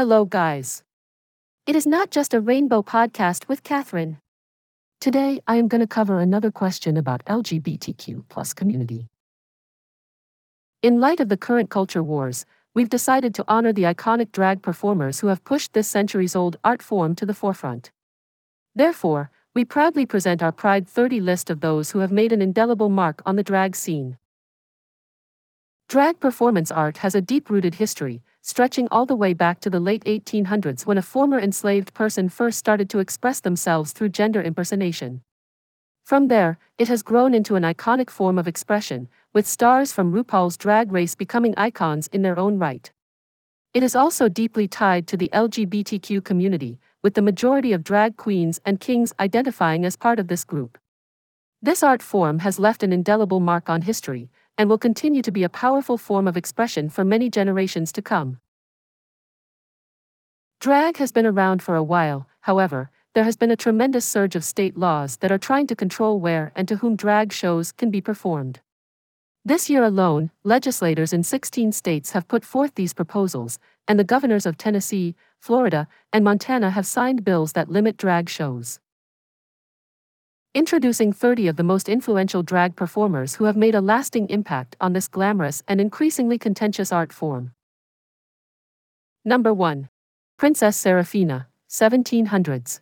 Hello, guys. It is not just a rainbow podcast with Catherine. Today, I am going to cover another question about LGBTQ plus community. In light of the current culture wars, we've decided to honor the iconic drag performers who have pushed this centuries old art form to the forefront. Therefore, we proudly present our Pride 30 list of those who have made an indelible mark on the drag scene. Drag performance art has a deep rooted history, stretching all the way back to the late 1800s when a former enslaved person first started to express themselves through gender impersonation. From there, it has grown into an iconic form of expression, with stars from RuPaul's Drag Race becoming icons in their own right. It is also deeply tied to the LGBTQ community, with the majority of drag queens and kings identifying as part of this group. This art form has left an indelible mark on history, and will continue to be a powerful form of expression for many generations to come. Drag has been around for a while, however, there has been a tremendous surge of state laws that are trying to control where and to whom drag shows can be performed. This year alone, legislators in 16 states have put forth these proposals, and the governors of Tennessee, Florida, and Montana have signed bills that limit drag shows. Introducing 30 of the most influential drag performers who have made a lasting impact on this glamorous and increasingly contentious art form. Number 1. Princess Seraphina, 1700s.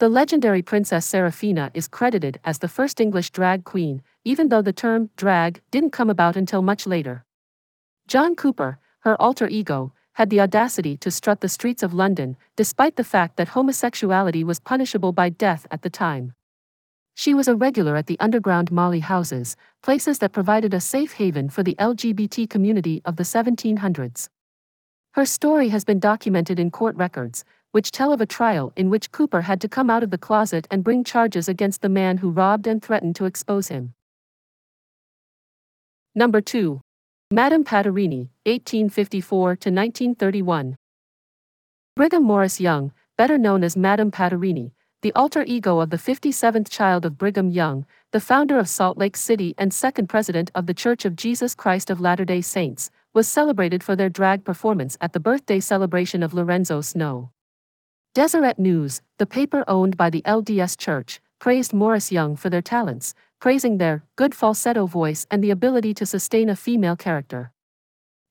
The legendary Princess Seraphina is credited as the first English drag queen, even though the term drag didn't come about until much later. John Cooper, her alter ego, had the audacity to strut the streets of London, despite the fact that homosexuality was punishable by death at the time. She was a regular at the underground Molly houses, places that provided a safe haven for the LGBT community of the 1700s. Her story has been documented in court records, which tell of a trial in which Cooper had to come out of the closet and bring charges against the man who robbed and threatened to expose him. Number 2. Madame Pattirini, 1854 to 1931. Brigham Morris Young, better known as Madame Pattirini, the alter ego of the 57th child of Brigham Young, the founder of Salt Lake City and second president of the Church of Jesus Christ of Latter day Saints, was celebrated for their drag performance at the birthday celebration of Lorenzo Snow. Deseret News, the paper owned by the LDS Church, praised Morris Young for their talents, praising their good falsetto voice and the ability to sustain a female character.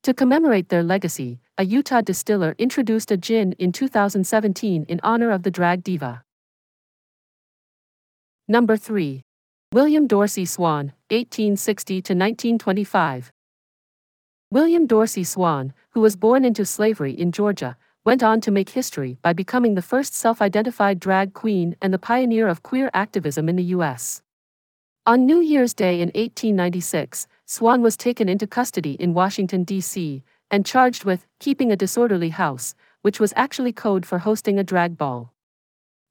To commemorate their legacy, a Utah distiller introduced a gin in 2017 in honor of the drag diva. Number 3. William Dorsey Swann, 1860 to 1925. William Dorsey Swann, who was born into slavery in Georgia, went on to make history by becoming the first self identified drag queen and the pioneer of queer activism in the U.S. On New Year's Day in 1896, Swann was taken into custody in Washington, D.C., and charged with keeping a disorderly house, which was actually code for hosting a drag ball.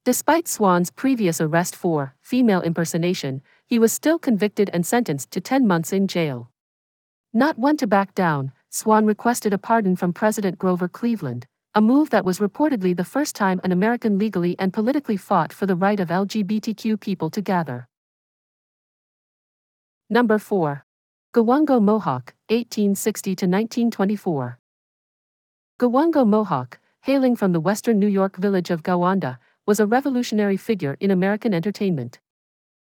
Despite Swann's previous arrest for female impersonation, he was still convicted and sentenced to 10 months in jail. Not one to back down, Swann requested a pardon from President Grover Cleveland, a move that was reportedly the first time an American legally and politically fought for the right of LGBTQ people to gather. Number 4. Go-Won-Go Mohawk, 1860 to 1924. Go-Won-Go Mohawk, hailing from the western New York village of Gowanda, was a revolutionary figure in American entertainment.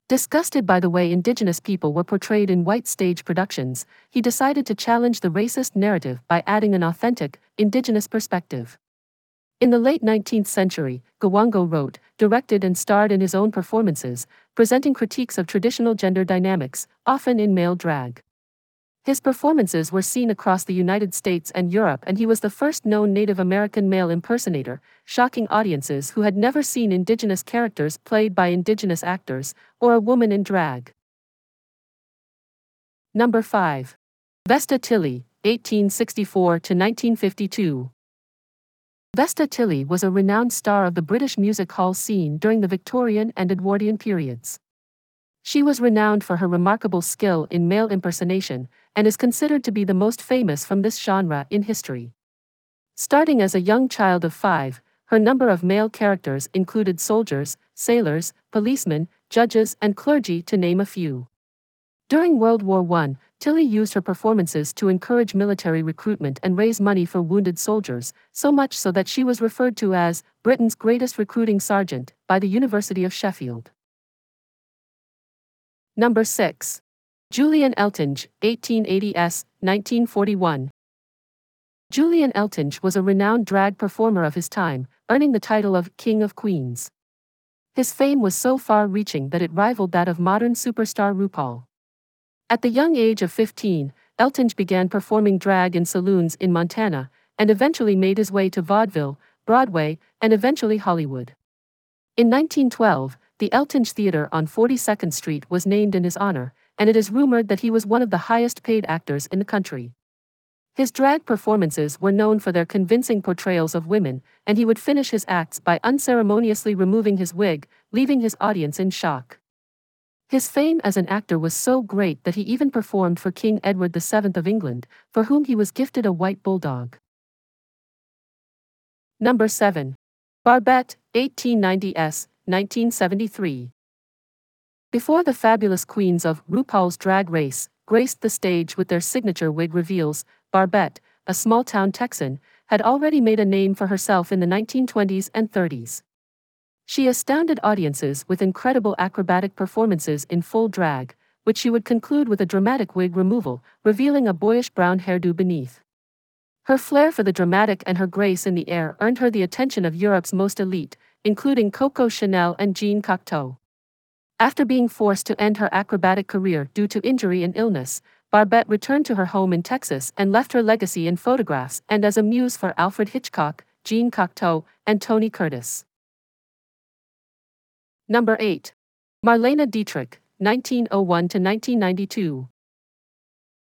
Disgusted by the way indigenous people were portrayed in white stage productions, he decided to challenge the racist narrative by adding an authentic, indigenous perspective. In the late 19th century, Go-Won-Go wrote, directed and starred in his own performances, presenting critiques of traditional gender dynamics, often in male drag. His performances were seen across the United States and Europe, and he was the first known Native American male impersonator, shocking audiences who had never seen indigenous characters played by indigenous actors, or a woman in drag. Number 5. Vesta Tilley, 1864 to 1952. Vesta Tilley was a renowned star of the British music hall scene during the Victorian and Edwardian periods. She was renowned for her remarkable skill in male impersonation and is considered to be the most famous from this genre in history. Starting as a young child of five, her number of male characters included soldiers, sailors, policemen, judges, and clergy, to name a few. During World War I, Tilley used her performances to encourage military recruitment and raise money for wounded soldiers, so much so that she was referred to as Britain's greatest recruiting sergeant by the University of Sheffield. Number 6. Julian Eltinge, 1880s, 1941. Julian Eltinge was a renowned drag performer of his time, earning the title of King of Queens. His fame was so far reaching that it rivaled that of modern superstar RuPaul. At the young age of 15, Eltinge began performing drag in saloons in Montana and eventually made his way to vaudeville, Broadway, and eventually Hollywood. In 1912, the Eltinge Theater on 42nd Street was named in his honor, and it is rumored that he was one of the highest paid actors in the country. His drag performances were known for their convincing portrayals of women, and he would finish his acts by unceremoniously removing his wig, leaving his audience in shock. His fame as an actor was so great that he even performed for King Edward VII of England, for whom he was gifted a white bulldog. Number 7. Barbette, 1890s, 1973. Before the fabulous queens of RuPaul's Drag Race graced the stage with their signature wig reveals, Barbette, a small town Texan, had already made a name for herself in the 1920s and 30s. She astounded audiences with incredible acrobatic performances in full drag, which she would conclude with a dramatic wig removal, revealing a boyish brown hairdo beneath. Her flair for the dramatic and her grace in the air earned her the attention of Europe's most elite, including Coco Chanel and Jean Cocteau. After being forced to end her acrobatic career due to injury and illness, Barbette returned to her home in Texas and left her legacy in photographs and as a muse for Alfred Hitchcock, Jean Cocteau, and Tony Curtis. Number 8. Marlene Dietrich, 1901 to 1992.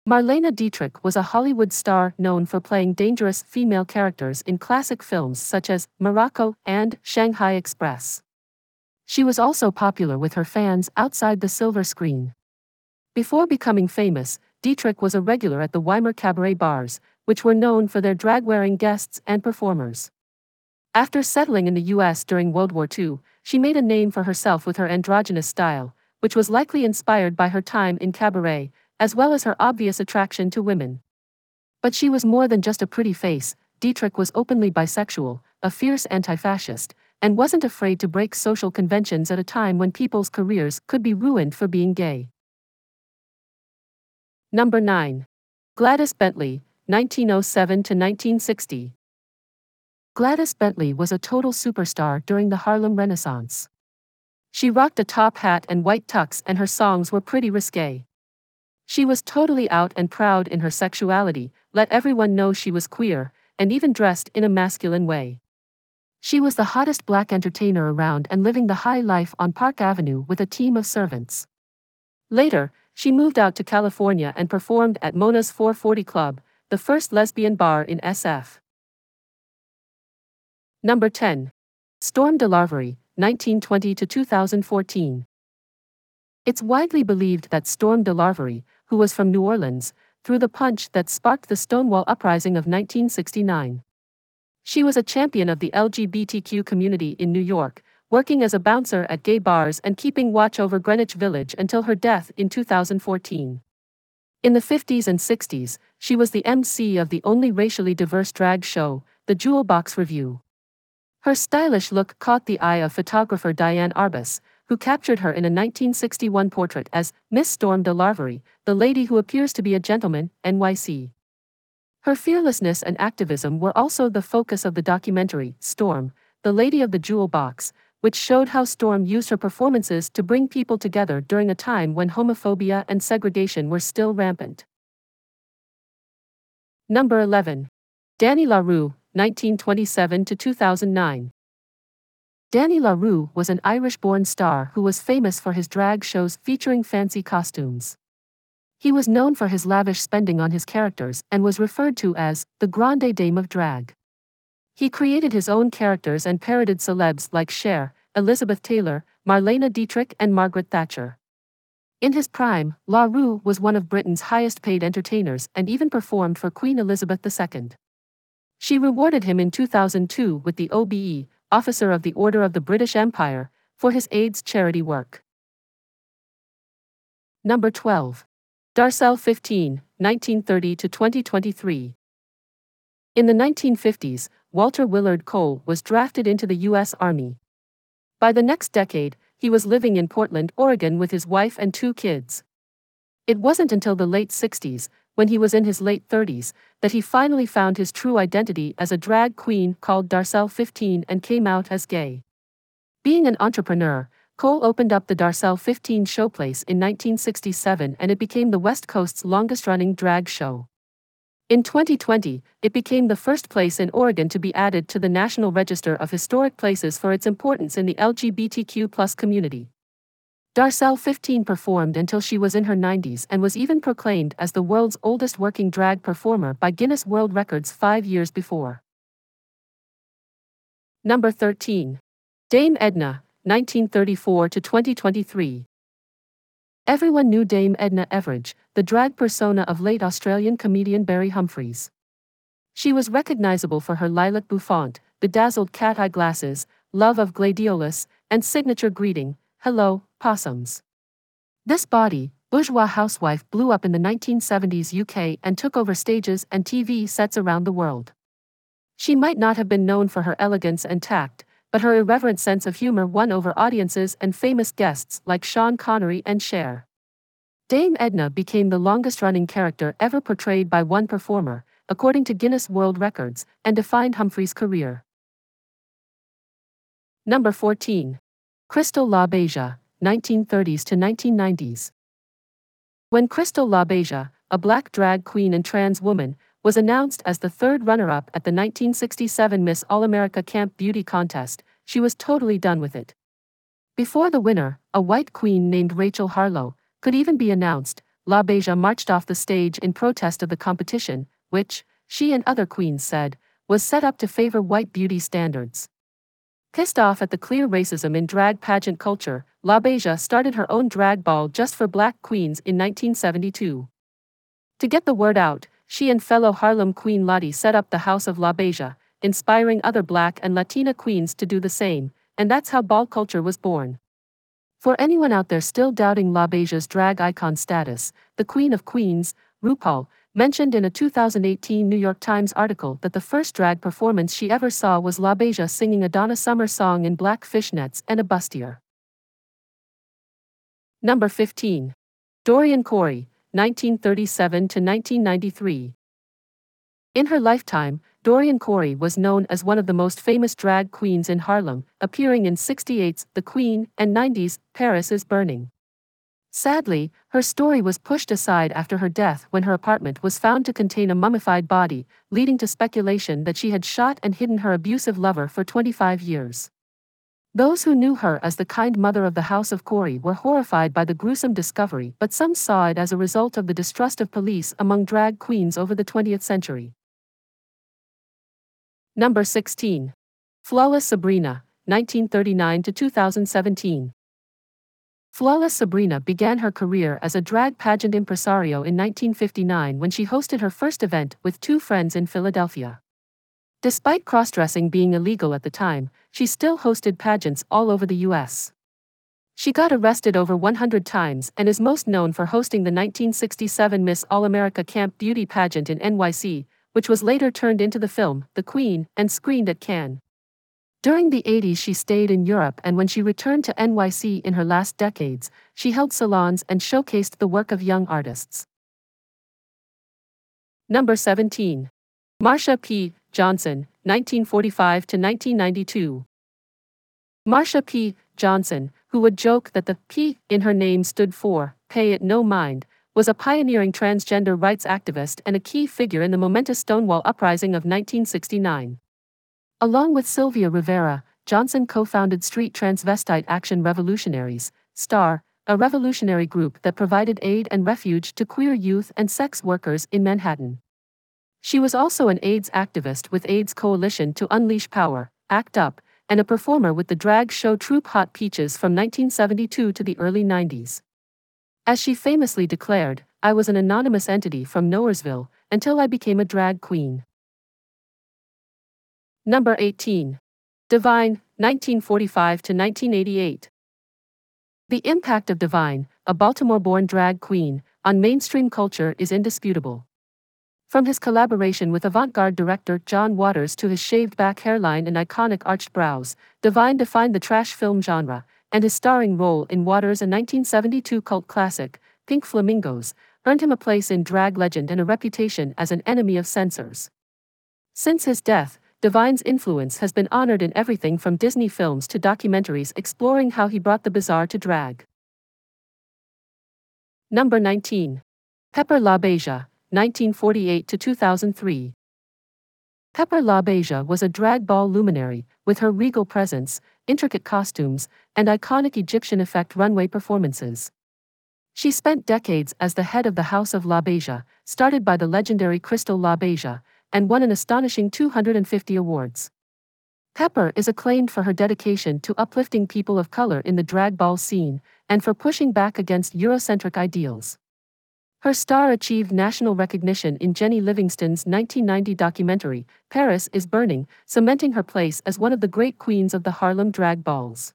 Marlene Dietrich was a Hollywood star known for playing dangerous female characters in classic films such as Morocco and Shanghai Express. She was also popular with her fans outside the silver screen. Before becoming famous, Dietrich was a regular at the Weimar cabaret bars, which were known for their drag wearing guests and performers. After settling in the US during World War II, she made a name for herself with her androgynous style, which was likely inspired by her time in cabaret, as well as her obvious attraction to women. But she was more than just a pretty face, Dietrich was openly bisexual, a fierce anti fascist, and wasn't afraid to break social conventions at a time when people's careers could be ruined for being gay. Number 9. Gladys Bentley, 1907 to 1960. Gladys Bentley was a total superstar during the Harlem Renaissance. She rocked a top hat and white tux, and her songs were pretty risque. She was totally out and proud in her sexuality, let everyone know she was queer, and even dressed in a masculine way. She was the hottest black entertainer around and living the high life on Park Avenue with a team of servants. Later, she moved out to California and performed at Mona's 440 Club, the first lesbian bar in SF. Number 10. Storm DeLarverie, 1920 to 2014. It's widely believed that Storm DeLarverie, who was from New Orleans, threw the punch that sparked the Stonewall Uprising of 1969. She was a champion of the LGBTQ community in New York, working as a bouncer at gay bars and keeping watch over Greenwich Village until her death in 2014. In the 50s and 60s, she was the MC of the only racially diverse drag show, The Jewel Box Revue. Her stylish look caught the eye of photographer Diane Arbus, who captured her in a 1961 portrait as Miss Storm DeLarverie, the lady who appears to be a gentleman, NYC. Her fearlessness and activism were also the focus of the documentary, Storm, The Lady of the Jewel Box, which showed how Storm used her performances to bring people together during a time when homophobia and segregation were still rampant. Number 11. Danny LaRue, 1927 to 2009. Danny LaRue was an Irish born star who was famous for his drag shows featuring fancy costumes. He was known for his lavish spending on his characters and was referred to as the Grande Dame of Drag. He created his own characters and parodied celebs like Cher, Elizabeth Taylor, Marlene Dietrich, and Margaret Thatcher. In his prime, LaRue was one of Britain's highest paid entertainers and even performed for Queen Elizabeth II. She rewarded him in 2002 with the OBE, Officer of the Order of the British Empire, for his AIDS charity work. Number 12. Darcelle 15, 1930 to 2023. In the 1950s, Walter Willard Cole was drafted into the U.S. Army. By the next decade, he was living in Portland, Oregon with his wife and two kids. It wasn't until the late 60s, when he was in his late 30s, that he finally found his true identity as a drag queen called Darcelle 15 and came out as gay. Being an entrepreneur, Cole opened up the Darcelle 15 showplace in 1967 and it became the West Coast's longest running drag show. In 2020, it became the first place in Oregon to be added to the National Register of Historic Places for its importance in the LGBTQ community. Darcelle 15 performed until she was in her 90s and was even proclaimed as the world's oldest working drag performer by Guinness World Records five years before. Number 13. Dame Edna, 1934 to 2023. Everyone knew Dame Edna Everage, the drag persona of late Australian comedian Barry Humphries. She was recognizable for her lilac bouffant, bedazzled cat eye glasses, love of gladiolus, and signature greeting, hello, possums. This body, bourgeois housewife blew up in the 1970s UK and took over stages and TV sets around the world. She might not have been known for her elegance and tact, but her irreverent sense of humor won over audiences and famous guests like Sean Connery and Cher. Dame Edna became the longest running character ever portrayed by one performer, according to Guinness World Records, and defined Humphries' career. Number 14. Crystal LaBeija, 1930s to 1990s. When Crystal LaBeija, a black drag queen and trans woman, was announced as the third runner up at the 1967 Miss All America Camp Beauty Contest, she was totally done with it. Before the winner, a white queen named Rachel Harlow, could even be announced, La LaBeija marched off the stage in protest of the competition, which, she and other queens said, was set up to favor white beauty standards. Pissed off at the clear racism in drag pageant culture, LaBeija started her own drag ball just for black queens in 1972. To get the word out, she and fellow Harlem queen Lottie set up the House of LaBeija, inspiring other black and Latina queens to do the same, and that's how ball culture was born. For anyone out there still doubting LaBeija's drag icon status, the Queen of Queens, RuPaul, mentioned in a 2018 New York Times article that the first drag performance she ever saw was LaBeija singing a Donna Summer song in black fishnets and a bustier. Number 15. Dorian Corey, 1937 to 1993. In her lifetime, Dorian Corey was known as one of the most famous drag queens in Harlem, appearing in 68's The Queen and 90's Paris is Burning. Sadly, her story was pushed aside after her death when her apartment was found to contain a mummified body, leading to speculation that she had shot and hidden her abusive lover for 25 years. Those who knew her as the kind mother of the House of Corey were horrified by the gruesome discovery, but some saw it as a result of the distrust of police among drag queens over the 20th century. Number 16. Flawless Sabrina, 1939 to 2017. Flawless Sabrina began her career as a drag pageant impresario in 1959 when she hosted her first event with two friends in Philadelphia. Despite cross-dressing being illegal at the time, she still hosted pageants all over the US. She got arrested over 100 times and is most known for hosting the 1967 Miss All-America Camp Beauty pageant in NYC, which was later turned into the film The Queen and screened at Cannes. During the 80s, she stayed in Europe, and when she returned to NYC in her last decades, she held salons and showcased the work of young artists. Number 17. Marsha P. Johnson, 1945 to 1992. Marsha P. Johnson, who would joke that the P in her name stood for Pay It No Mind, was a pioneering transgender rights activist and a key figure in the momentous Stonewall Uprising of 1969. Along with Sylvia Rivera, Johnson co founded Street Transvestite Action Revolutionaries, STAR, a revolutionary group that provided aid and refuge to queer youth and sex workers in Manhattan. She was also an AIDS activist with AIDS Coalition to Unleash Power, ACT UP, and a performer with the drag show troupe Hot Peaches from 1972 to the early 90s. As she famously declared, I was an anonymous entity from Nowheresville until I became a drag queen. Number 18. Divine, 1945 to 1988. The impact of Divine, a Baltimore born drag queen, on mainstream culture is indisputable. From his collaboration with avant garde director John Waters to his shaved back hairline and iconic arched brows, Divine defined the trash film genre, and his starring role in Waters' 1972 cult classic, Pink Flamingos, earned him a place in drag legend and a reputation as an enemy of censors. Since his death, Divine's influence has been honored in everything from Disney films to documentaries exploring how he brought the bizarre to drag. Number 19. Pepper LaBeija, 1948 to 2003. Pepper LaBeija was a drag ball luminary, with her regal presence, intricate costumes, and iconic Egyptian effect runway performances. She spent decades as the head of the House of LaBeija, started by the legendary Crystal LaBeija, and won an astonishing 250 awards. Pepper is acclaimed for her dedication to uplifting people of color in the drag ball scene and for pushing back against Eurocentric ideals. Her star achieved national recognition in Jennie Livingston's 1990 documentary, Paris is Burning, cementing her place as one of the great queens of the Harlem drag balls.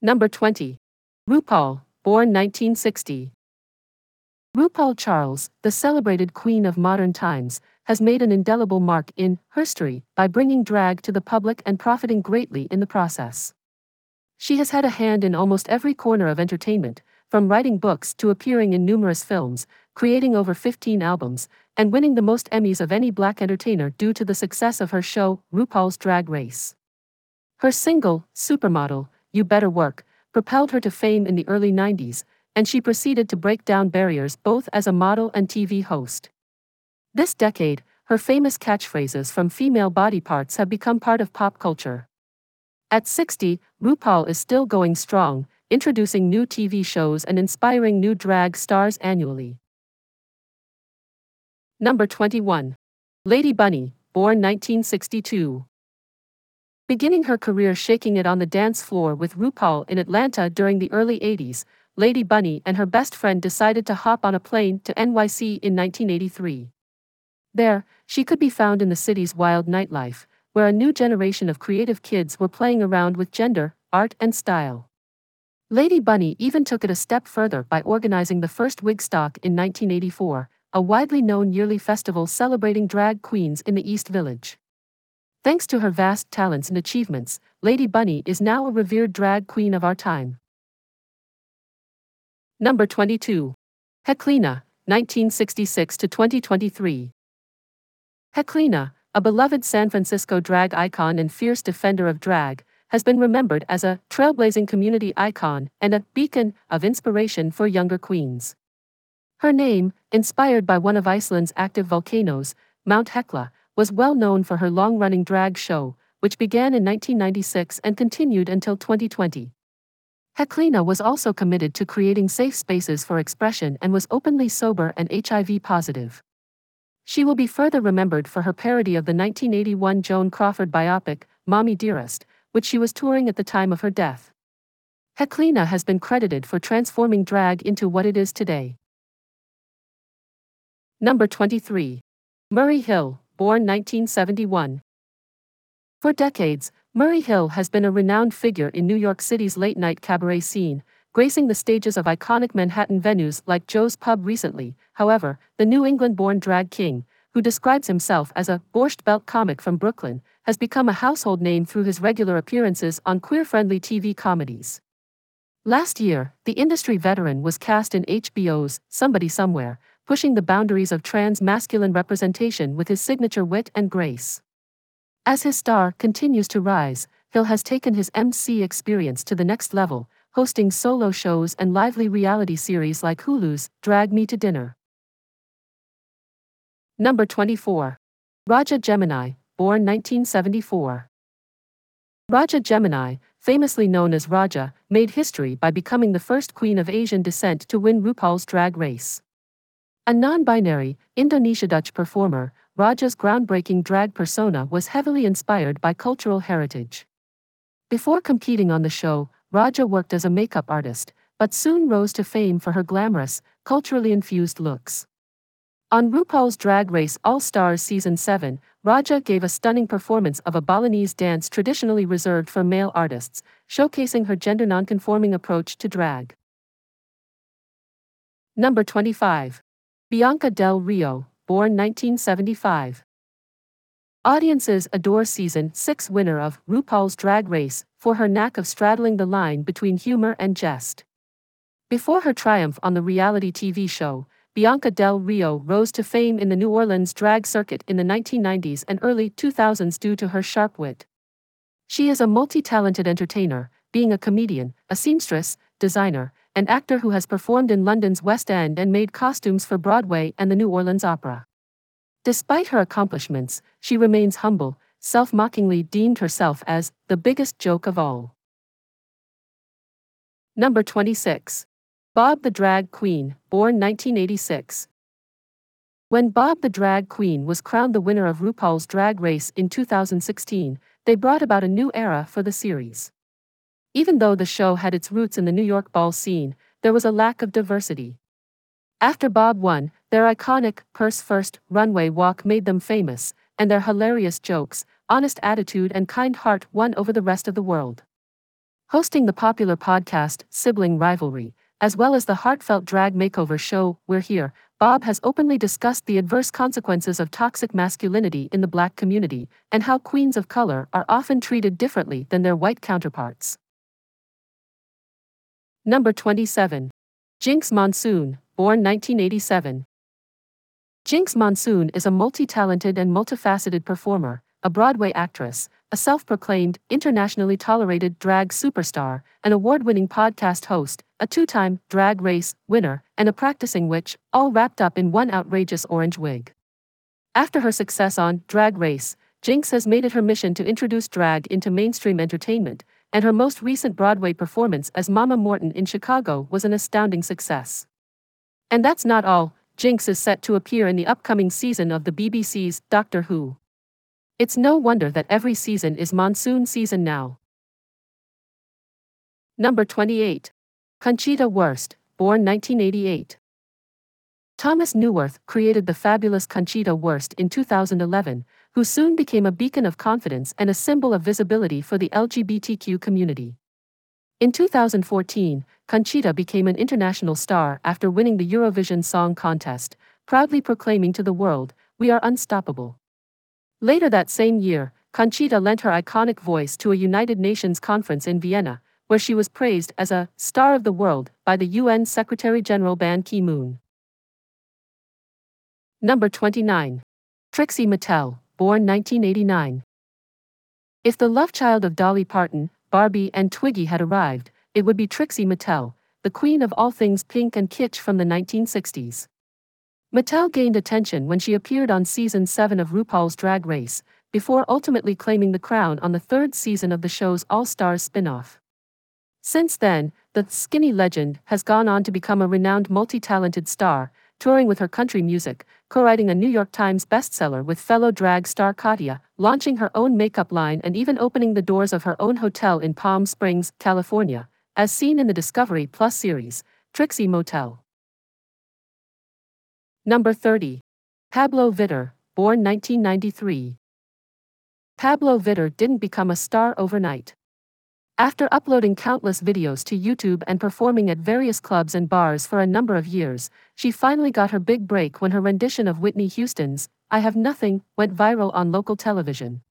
Number 20. RuPaul, born 1960. RuPaul Charles, the celebrated queen of modern times, has made an indelible mark in history by bringing drag to the public and profiting greatly in the process. She has had a hand in almost every corner of entertainment, from writing books to appearing in numerous films, creating over 15 albums, and winning the most Emmys of any black entertainer due to the success of her show, RuPaul's Drag Race. Her single, Supermodel, You Better Work, propelled her to fame in the early 90s, and she proceeded to break down barriers both as a model and TV host. This decade, her famous catchphrases from female body parts have become part of pop culture. At 60, RuPaul is still going strong, introducing new TV shows and inspiring new drag stars annually. Number 21. Lady Bunny, born 1962. Beginning her career shaking it on the dance floor with RuPaul in Atlanta during the early 80s, Lady Bunny and her best friend decided to hop on a plane to NYC in 1983. There, she could be found in the city's wild nightlife, where a new generation of creative kids were playing around with gender, art, and style. Lady Bunny even took it a step further by organizing the first Wigstock in 1984, a widely known yearly festival celebrating drag queens in the East Village. Thanks to her vast talents and achievements, Lady Bunny is now a revered drag queen of our time. Number 22. Heklina, 1966 to 2023. Heklina, a beloved San Francisco drag icon and fierce defender of drag, has been remembered as a trailblazing community icon and a beacon of inspiration for younger queens. Her name, inspired by one of Iceland's active volcanoes, Mount Hekla, was well known for her long running drag show, which began in 1996 and continued until 2020. Heklina was also committed to creating safe spaces for expression and was openly sober and HIV positive. She will be further remembered for her parody of the 1981 Joan Crawford biopic, Mommy Dearest, which she was touring at the time of her death. Heklina has been credited for transforming drag into what it is today. Number 23. Murray Hill, born 1971. For decades, Murray Hill has been a renowned figure in New York City's late night cabaret scene, gracing the stages of iconic Manhattan venues like Joe's Pub recently. However, the New England born drag king, who describes himself as a borscht belt comic from Brooklyn, has become a household name through his regular appearances on queer friendly TV comedies. Last year, the industry veteran was cast in HBO's Somebody Somewhere, pushing the boundaries of trans masculine representation with his signature wit and grace. As his star continues to rise, Hill has taken his MC experience to the next level, hosting solo shows and lively reality series like Hulu's Drag Me to Dinner. Number 24. Raja Gemini, born 1974. Raja Gemini, famously known as Raja, made history by becoming the first queen of Asian descent to win RuPaul's Drag Race. A non binary, Indonesia Dutch performer, Raja's groundbreaking drag persona was heavily inspired by cultural heritage. Before competing on the show, Raja worked as a makeup artist, but soon rose to fame for her glamorous, culturally infused looks. On RuPaul's Drag Race All Stars Season 7, Raja gave a stunning performance of a Balinese dance traditionally reserved for male artists, showcasing her gender nonconforming approach to drag. Number 25. Bianca Del Rio, born 1975. Audiences adore season 6 winner of RuPaul's Drag Race for her knack of straddling the line between humor and jest. Before her triumph on the reality TV show, Bianca Del Rio rose to fame in the New Orleans drag circuit in the 1990s and early 2000s due to her sharp wit. She is a multi talented entertainer, being a comedian, a seamstress, designer, and actor who has performed in London's West End and made costumes for Broadway and the New Orleans Opera. Despite her accomplishments, she remains humble, self mockingly deemed herself as the biggest joke of all. Number 26. Bob the Drag Queen, born 1986. When Bob the Drag Queen was crowned the winner of RuPaul's Drag Race in 2016, they brought about a new era for the series. Even though the show had its roots in the New York ball scene, there was a lack of diversity. After Bob won, their iconic purse first runway walk made them famous, and their hilarious jokes, honest attitude, and kind heart won over the rest of the world. Hosting the popular podcast Sibling Rivalry, as well as the heartfelt drag makeover show We're Here, Bob has openly discussed the adverse consequences of toxic masculinity in the black community and how queens of color are often treated differently than their white counterparts. Number 27. Jinkx Monsoon, born 1987. Jinkx Monsoon is a multi talented and multifaceted performer, a Broadway actress, a self proclaimed, internationally tolerated drag superstar, an award winning podcast host, a two time drag race winner, and a practicing witch, all wrapped up in one outrageous orange wig. After her success on Drag Race, Jinkx has made it her mission to introduce drag into mainstream entertainment, and her most recent Broadway performance as Mama Morton in Chicago was an astounding success. And that's not all, Jinkx is set to appear in the upcoming season of the BBC's Doctor Who. It's no wonder that every season is monsoon season now. Number 28. Conchita Wurst, born 1988. Thomas Neuwirth created the fabulous Conchita Wurst in 2011, who soon became a beacon of confidence and a symbol of visibility for the LGBTQ community. In 2014, Conchita became an international star after winning the Eurovision Song Contest, proudly proclaiming to the world, We are unstoppable. Later that same year, Conchita lent her iconic voice to a United Nations conference in Vienna, where she was praised as a star of the world by the UN Secretary General Ban Ki moon. Number 29. Trixie Mattel born 1989. If the love child of Dolly Parton, Barbie, and Twiggy had arrived, it would be Trixie Mattel, the queen of all things pink and kitsch from the 1960s. Mattel gained attention when she appeared on season 7 of RuPaul's Drag Race, before ultimately claiming the crown on the third season of the show's All Stars spin off. Since then, the skinny legend has gone on to become a renowned multi talented star, touring with her country music, co writing a New York Times bestseller with fellow drag star Katya, launching her own makeup line, and even opening the doors of her own hotel in Palm Springs, California, as seen in the Discovery Plus series, Trixie Motel. Number 30. Pabllo Vittar, born 1993. Pabllo Vittar didn't become a star overnight. After uploading countless videos to YouTube and performing at various clubs and bars for a number of years, she finally got her big break when her rendition of Whitney Houston's I Have Nothing went viral on local television.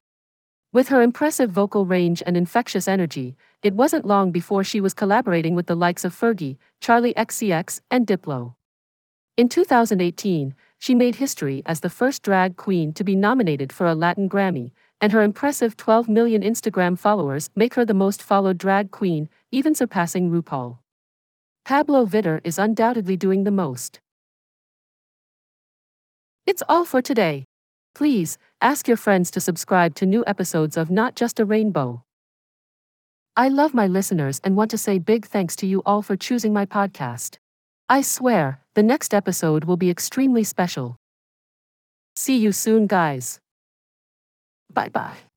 With her impressive vocal range and infectious energy, it wasn't long before she was collaborating with the likes of Fergie, Charli XCX, and Diplo. In 2018, she made history as the first drag queen to be nominated for a Latin Grammy, and her impressive 12 million Instagram followers make her the most followed drag queen, even surpassing RuPaul. Pabllo Vittar is undoubtedly doing the most. It's all for today. Please, ask your friends to subscribe to new episodes of Not Just a Rainbow. I love my listeners and want to say big thanks to you all for choosing my podcast. I swear, the next episode will be extremely special. See you soon, guys. Bye bye.